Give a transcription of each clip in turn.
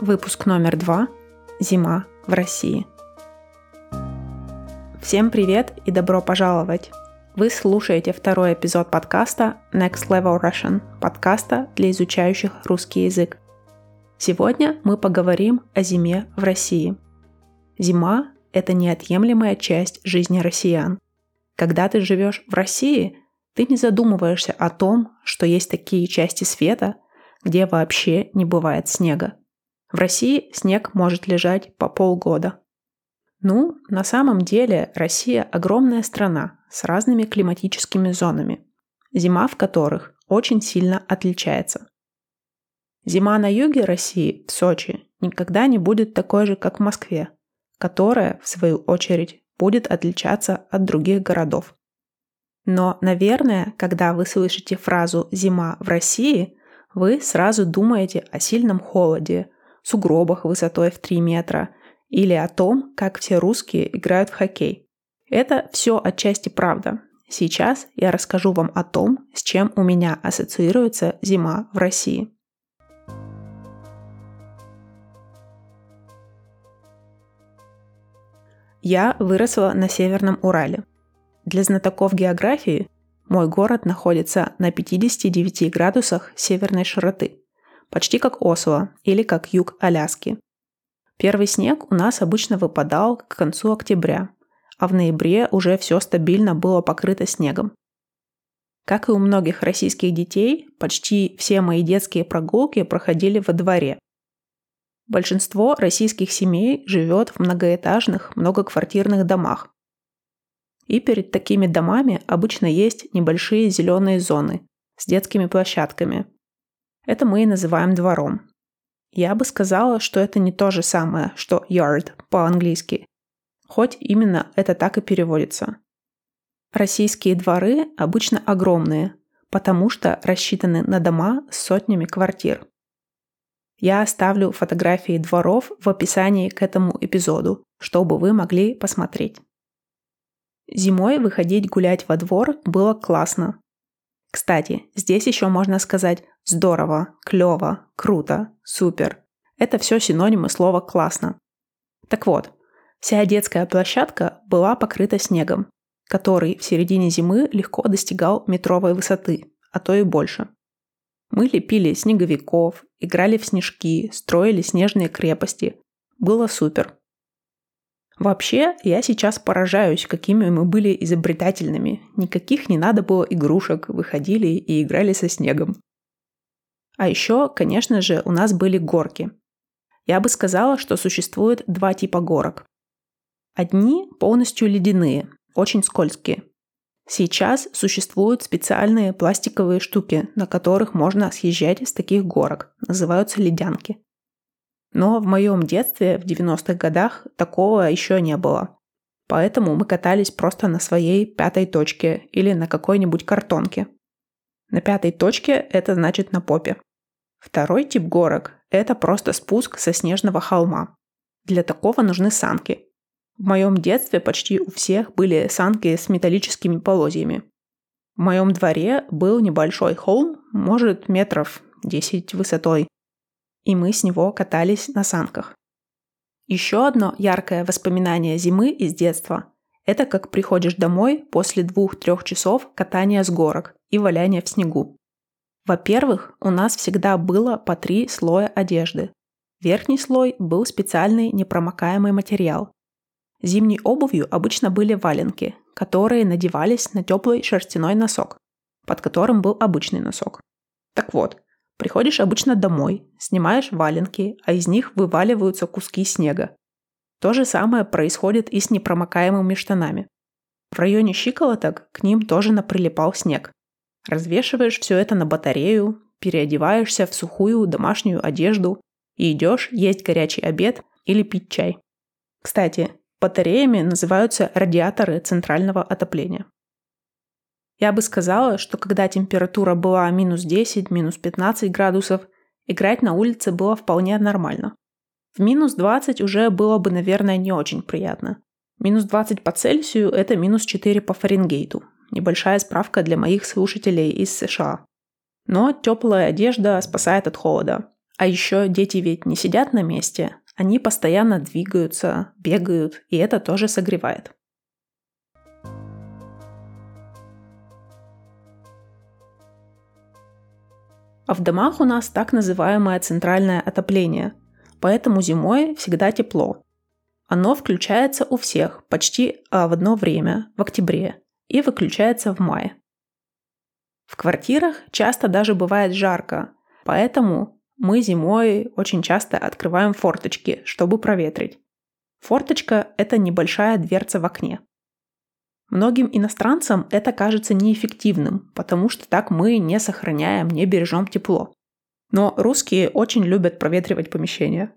Выпуск номер два. Зима в России. Всем привет и добро пожаловать! Вы слушаете второй эпизод подкаста Next Level Russian, подкаста для изучающих русский язык. Сегодня мы поговорим о зиме в России. Зима – это неотъемлемая часть жизни россиян. Когда ты живешь в России, ты не задумываешься о том, что есть такие части света, где вообще не бывает снега. В России снег может лежать по полгода. Ну, на самом деле Россия огромная страна с разными климатическими зонами, зима в которых очень сильно отличается. Зима на юге России, в Сочи, никогда не будет такой же, как в Москве, которая, в свою очередь, будет отличаться от других городов. Но, наверное, когда вы слышите фразу «зима в России», вы сразу думаете о сильном холоде – сугробах высотой в 3 метра или о том, как все русские играют в хоккей. Это все отчасти правда. Сейчас я расскажу вам о том, с чем у меня ассоциируется зима в России. Я выросла на Северном Урале. Для знатоков географии мой город находится на 59 градусах северной широты почти как Осло или как юг Аляски. Первый снег у нас обычно выпадал к концу октября, а в ноябре уже все стабильно было покрыто снегом. Как и у многих российских детей, почти все мои детские прогулки проходили во дворе. Большинство российских семей живет в многоэтажных, многоквартирных домах. И перед такими домами обычно есть небольшие зеленые зоны с детскими площадками, это мы и называем двором. Я бы сказала, что это не то же самое, что yard по-английски, хоть именно это так и переводится. Российские дворы обычно огромные, потому что рассчитаны на дома с сотнями квартир. Я оставлю фотографии дворов в описании к этому эпизоду, чтобы вы могли посмотреть. Зимой выходить гулять во двор было классно. Кстати, здесь еще можно сказать Здорово, клево, круто, супер. Это все синонимы слова «классно». Так вот, вся детская площадка была покрыта снегом, который в середине зимы легко достигал метровой высоты, а то и больше. Мы лепили снеговиков, играли в снежки, строили снежные крепости. Было супер. Вообще, я сейчас поражаюсь, какими мы были изобретательными. Никаких не надо было игрушек, выходили и играли со снегом. А еще, конечно же, у нас были горки. Я бы сказала, что существует два типа горок. Одни полностью ледяные, очень скользкие. Сейчас существуют специальные пластиковые штуки, на которых можно съезжать с таких горок. Называются ледянки. Но в моем детстве, в 90-х годах, такого еще не было. Поэтому мы катались просто на своей пятой точке или на какой-нибудь картонке. На пятой точке это значит на попе. Второй тип горок – это просто спуск со снежного холма. Для такого нужны санки. В моем детстве почти у всех были санки с металлическими полозьями. В моем дворе был небольшой холм, может метров 10 высотой, и мы с него катались на санках. Еще одно яркое воспоминание зимы из детства – это как приходишь домой после двух-трех часов катания с горок и валяния в снегу. Во-первых, у нас всегда было по три слоя одежды. Верхний слой был специальный непромокаемый материал. Зимней обувью обычно были валенки, которые надевались на теплый шерстяной носок, под которым был обычный носок. Так вот, приходишь обычно домой, снимаешь валенки, а из них вываливаются куски снега. То же самое происходит и с непромокаемыми штанами. В районе щиколоток к ним тоже наприлипал снег. Развешиваешь все это на батарею, переодеваешься в сухую домашнюю одежду и идешь есть горячий обед или пить чай. Кстати, батареями называются радиаторы центрального отопления. Я бы сказала, что когда температура была минус 10, минус 15 градусов, играть на улице было вполне нормально. В минус 20 уже было бы, наверное, не очень приятно. Минус 20 по Цельсию – это минус 4 по Фаренгейту, Небольшая справка для моих слушателей из США. Но теплая одежда спасает от холода, А еще дети ведь не сидят на месте, они постоянно двигаются, бегают, и это тоже согревает. А в домах у нас так называемое центральное отопление, поэтому зимой всегда тепло. Оно включается у всех почти а, в одно время, в октябре, и выключается в мае. В квартирах часто даже бывает жарко, поэтому мы зимой очень часто открываем форточки, чтобы проветрить. Форточка – это небольшая дверца в окне. Многим иностранцам это кажется неэффективным, потому что так мы не сохраняем, не бережем тепло. Но русские очень любят проветривать помещения.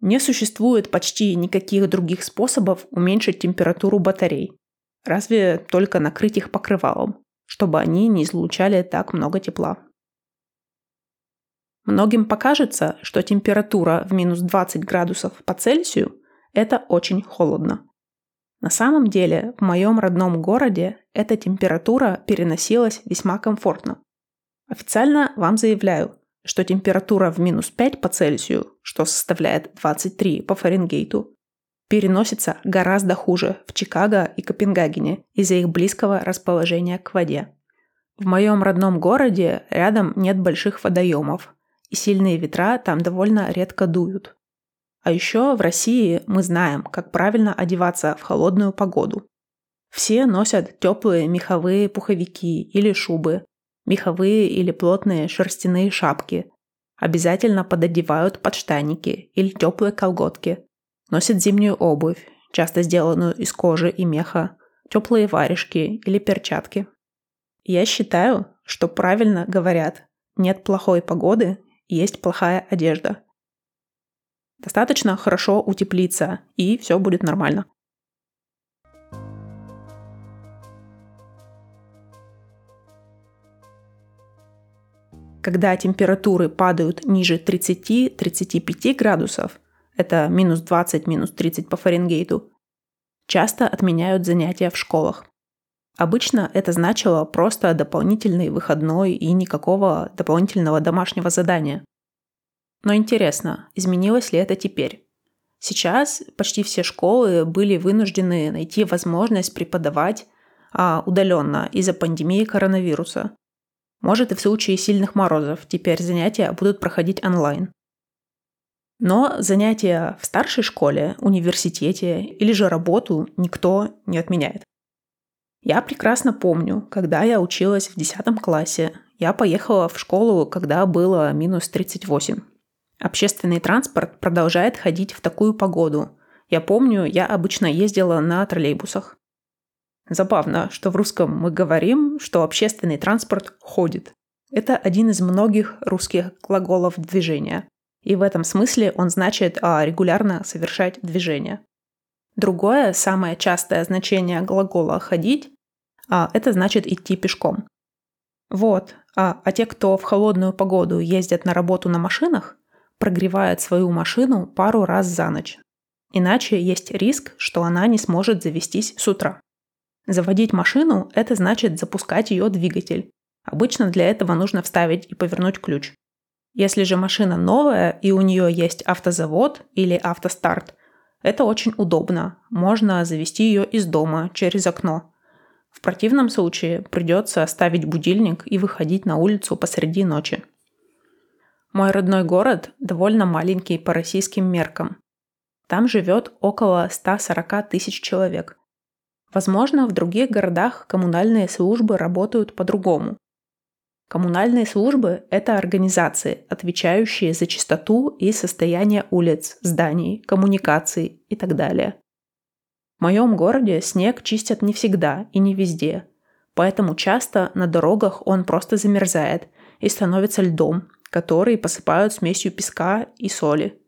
Не существует почти никаких других способов уменьшить температуру батарей, разве только накрыть их покрывалом, чтобы они не излучали так много тепла. Многим покажется, что температура в минус 20 градусов по Цельсию – это очень холодно. На самом деле, в моем родном городе эта температура переносилась весьма комфортно. Официально вам заявляю, что температура в минус 5 по Цельсию, что составляет 23 по Фаренгейту, переносится гораздо хуже в Чикаго и Копенгагене из-за их близкого расположения к воде. В моем родном городе рядом нет больших водоемов, и сильные ветра там довольно редко дуют. А еще в России мы знаем, как правильно одеваться в холодную погоду. Все носят теплые меховые пуховики или шубы, меховые или плотные шерстяные шапки. Обязательно пододевают подштанники или теплые колготки. Носят зимнюю обувь, часто сделанную из кожи и меха, теплые варежки или перчатки. Я считаю, что правильно говорят, нет плохой погоды, есть плохая одежда – Достаточно хорошо утеплиться, и все будет нормально. Когда температуры падают ниже 30-35 градусов, это минус 20, минус 30 по Фаренгейту, часто отменяют занятия в школах. Обычно это значило просто дополнительный выходной и никакого дополнительного домашнего задания – но интересно, изменилось ли это теперь? Сейчас почти все школы были вынуждены найти возможность преподавать а, удаленно из-за пандемии коронавируса. Может и в случае сильных морозов теперь занятия будут проходить онлайн. Но занятия в старшей школе, университете или же работу никто не отменяет. Я прекрасно помню, когда я училась в 10 классе, я поехала в школу, когда было минус 38. Общественный транспорт продолжает ходить в такую погоду. Я помню, я обычно ездила на троллейбусах. Забавно, что в русском мы говорим, что общественный транспорт ходит. Это один из многих русских глаголов движения. И в этом смысле он значит а, регулярно совершать движение. Другое, самое частое значение глагола «ходить» а, это значит идти пешком. Вот, а, а те, кто в холодную погоду ездят на работу на машинах, прогревает свою машину пару раз за ночь. Иначе есть риск, что она не сможет завестись с утра. Заводить машину – это значит запускать ее двигатель. Обычно для этого нужно вставить и повернуть ключ. Если же машина новая и у нее есть автозавод или автостарт, это очень удобно. Можно завести ее из дома через окно. В противном случае придется ставить будильник и выходить на улицу посреди ночи. Мой родной город довольно маленький по российским меркам. Там живет около 140 тысяч человек. Возможно, в других городах коммунальные службы работают по-другому. Коммунальные службы – это организации, отвечающие за чистоту и состояние улиц, зданий, коммуникаций и так далее. В моем городе снег чистят не всегда и не везде, поэтому часто на дорогах он просто замерзает и становится льдом, которые посыпают смесью песка и соли.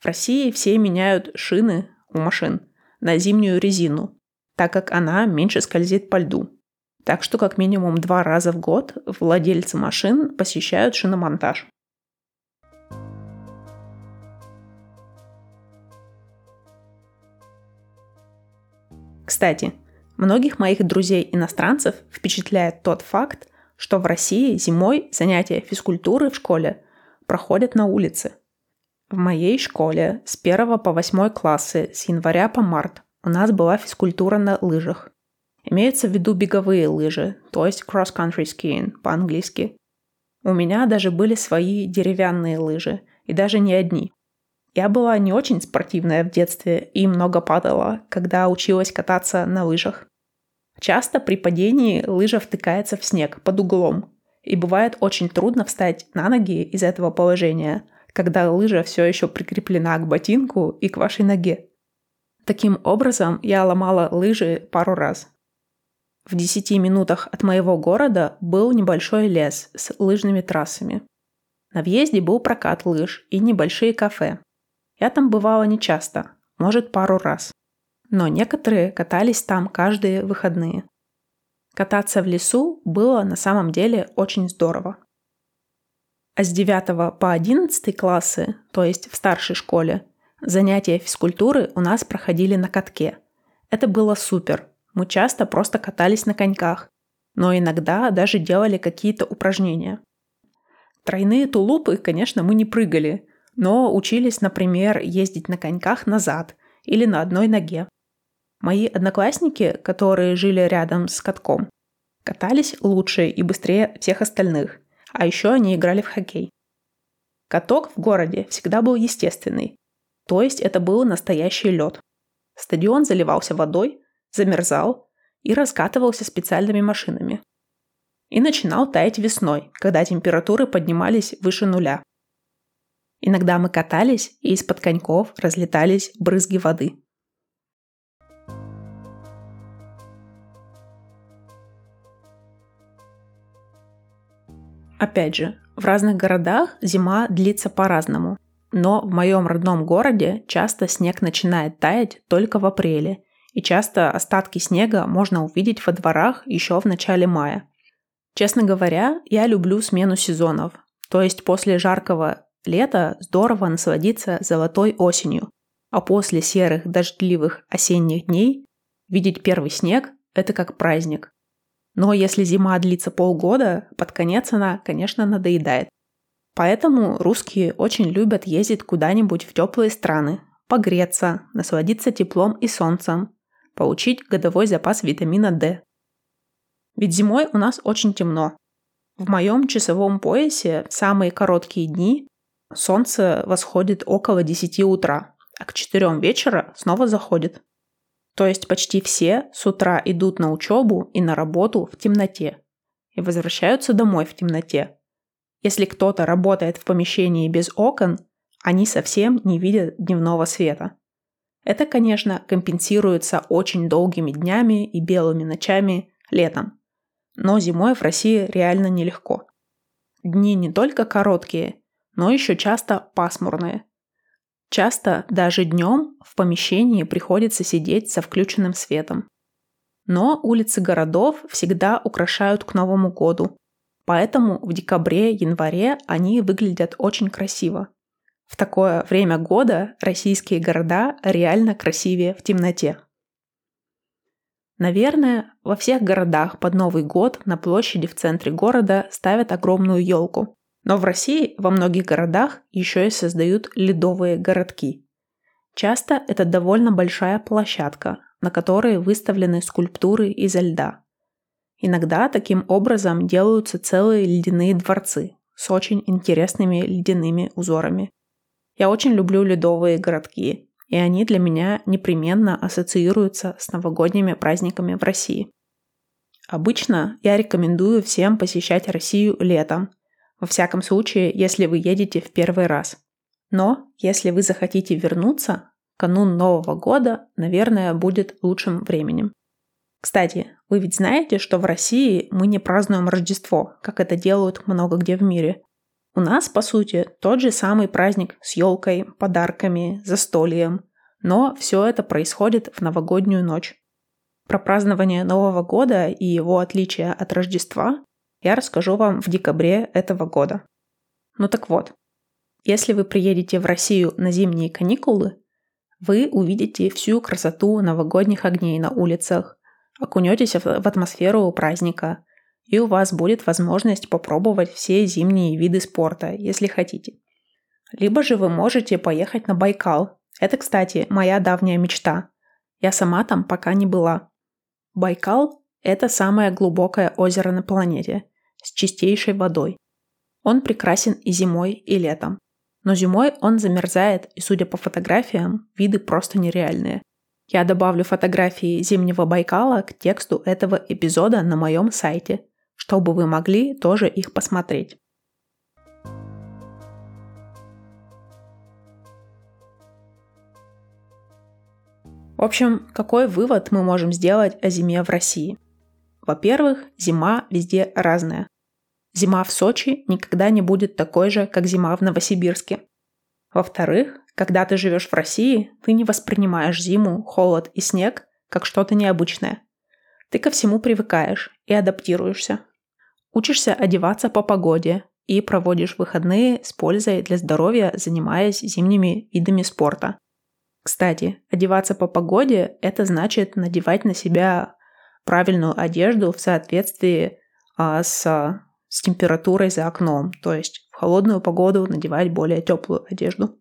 В России все меняют шины у машин на зимнюю резину, так как она меньше скользит по льду. Так что как минимум два раза в год владельцы машин посещают шиномонтаж. Кстати, многих моих друзей-иностранцев впечатляет тот факт, что в России зимой занятия физкультуры в школе проходят на улице. В моей школе с 1 по 8 классы с января по март у нас была физкультура на лыжах. Имеются в виду беговые лыжи, то есть cross-country skiing по-английски. У меня даже были свои деревянные лыжи, и даже не одни. Я была не очень спортивная в детстве и много падала, когда училась кататься на лыжах. Часто при падении лыжа втыкается в снег под углом, и бывает очень трудно встать на ноги из этого положения, когда лыжа все еще прикреплена к ботинку и к вашей ноге. Таким образом, я ломала лыжи пару раз. В 10 минутах от моего города был небольшой лес с лыжными трассами. На въезде был прокат лыж и небольшие кафе. Я там бывала нечасто, может пару раз но некоторые катались там каждые выходные. Кататься в лесу было на самом деле очень здорово. А с 9 по 11 классы, то есть в старшей школе, занятия физкультуры у нас проходили на катке. Это было супер. Мы часто просто катались на коньках, но иногда даже делали какие-то упражнения. Тройные тулупы, конечно, мы не прыгали, но учились, например, ездить на коньках назад или на одной ноге. Мои одноклассники, которые жили рядом с катком, катались лучше и быстрее всех остальных, а еще они играли в хоккей. Каток в городе всегда был естественный, то есть это был настоящий лед. Стадион заливался водой, замерзал и раскатывался специальными машинами. И начинал таять весной, когда температуры поднимались выше нуля. Иногда мы катались, и из-под коньков разлетались брызги воды. Опять же, в разных городах зима длится по-разному. Но в моем родном городе часто снег начинает таять только в апреле, и часто остатки снега можно увидеть во дворах еще в начале мая. Честно говоря, я люблю смену сезонов, то есть после жаркого лета здорово насладиться золотой осенью, а после серых дождливых осенних дней видеть первый снег – это как праздник. Но если зима длится полгода, под конец она, конечно, надоедает. Поэтому русские очень любят ездить куда-нибудь в теплые страны, погреться, насладиться теплом и солнцем, получить годовой запас витамина D. Ведь зимой у нас очень темно. В моем часовом поясе самые короткие дни солнце восходит около 10 утра, а к 4 вечера снова заходит. То есть почти все с утра идут на учебу и на работу в темноте и возвращаются домой в темноте. Если кто-то работает в помещении без окон, они совсем не видят дневного света. Это, конечно, компенсируется очень долгими днями и белыми ночами летом. Но зимой в России реально нелегко. Дни не только короткие, но еще часто пасмурные – Часто даже днем в помещении приходится сидеть со включенным светом. Но улицы городов всегда украшают к Новому году, поэтому в декабре-январе они выглядят очень красиво. В такое время года российские города реально красивее в темноте. Наверное, во всех городах под Новый год на площади в центре города ставят огромную елку. Но в России во многих городах еще и создают ледовые городки. Часто это довольно большая площадка, на которой выставлены скульптуры изо льда. Иногда таким образом делаются целые ледяные дворцы с очень интересными ледяными узорами. Я очень люблю ледовые городки, и они для меня непременно ассоциируются с новогодними праздниками в России. Обычно я рекомендую всем посещать Россию летом – во всяком случае, если вы едете в первый раз. Но если вы захотите вернуться, канун Нового года, наверное, будет лучшим временем. Кстати, вы ведь знаете, что в России мы не празднуем Рождество, как это делают много где в мире. У нас, по сути, тот же самый праздник с елкой, подарками, застольем, но все это происходит в новогоднюю ночь. Про празднование Нового года и его отличия от Рождества я расскажу вам в декабре этого года. Ну так вот, если вы приедете в Россию на зимние каникулы, вы увидите всю красоту новогодних огней на улицах, окунетесь в атмосферу праздника, и у вас будет возможность попробовать все зимние виды спорта, если хотите. Либо же вы можете поехать на Байкал. Это, кстати, моя давняя мечта. Я сама там пока не была. Байкал – это самое глубокое озеро на планете с чистейшей водой. Он прекрасен и зимой, и летом. Но зимой он замерзает, и, судя по фотографиям, виды просто нереальные. Я добавлю фотографии зимнего Байкала к тексту этого эпизода на моем сайте, чтобы вы могли тоже их посмотреть. В общем, какой вывод мы можем сделать о зиме в России? Во-первых, зима везде разная. Зима в Сочи никогда не будет такой же, как зима в Новосибирске. Во-вторых, когда ты живешь в России, ты не воспринимаешь зиму, холод и снег как что-то необычное. Ты ко всему привыкаешь и адаптируешься. Учишься одеваться по погоде и проводишь выходные с пользой для здоровья, занимаясь зимними видами спорта. Кстати, одеваться по погоде – это значит надевать на себя правильную одежду в соответствии а, с, с температурой за окном. То есть в холодную погоду надевать более теплую одежду.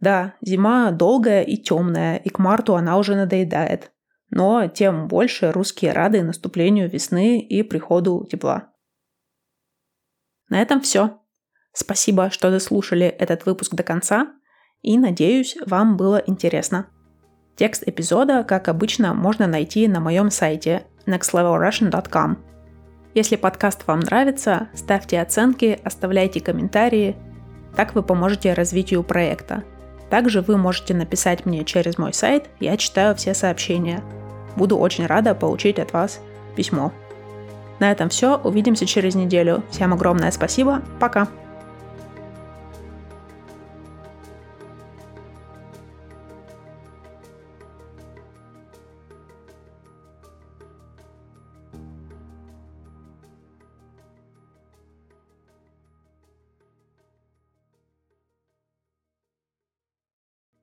Да, зима долгая и темная, и к марту она уже надоедает. Но тем больше русские рады наступлению весны и приходу тепла. На этом все. Спасибо, что дослушали этот выпуск до конца – и надеюсь, вам было интересно. Текст эпизода, как обычно, можно найти на моем сайте nextlevelrussian.com. Если подкаст вам нравится, ставьте оценки, оставляйте комментарии. Так вы поможете развитию проекта. Также вы можете написать мне через мой сайт, я читаю все сообщения. Буду очень рада получить от вас письмо. На этом все, увидимся через неделю. Всем огромное спасибо, пока!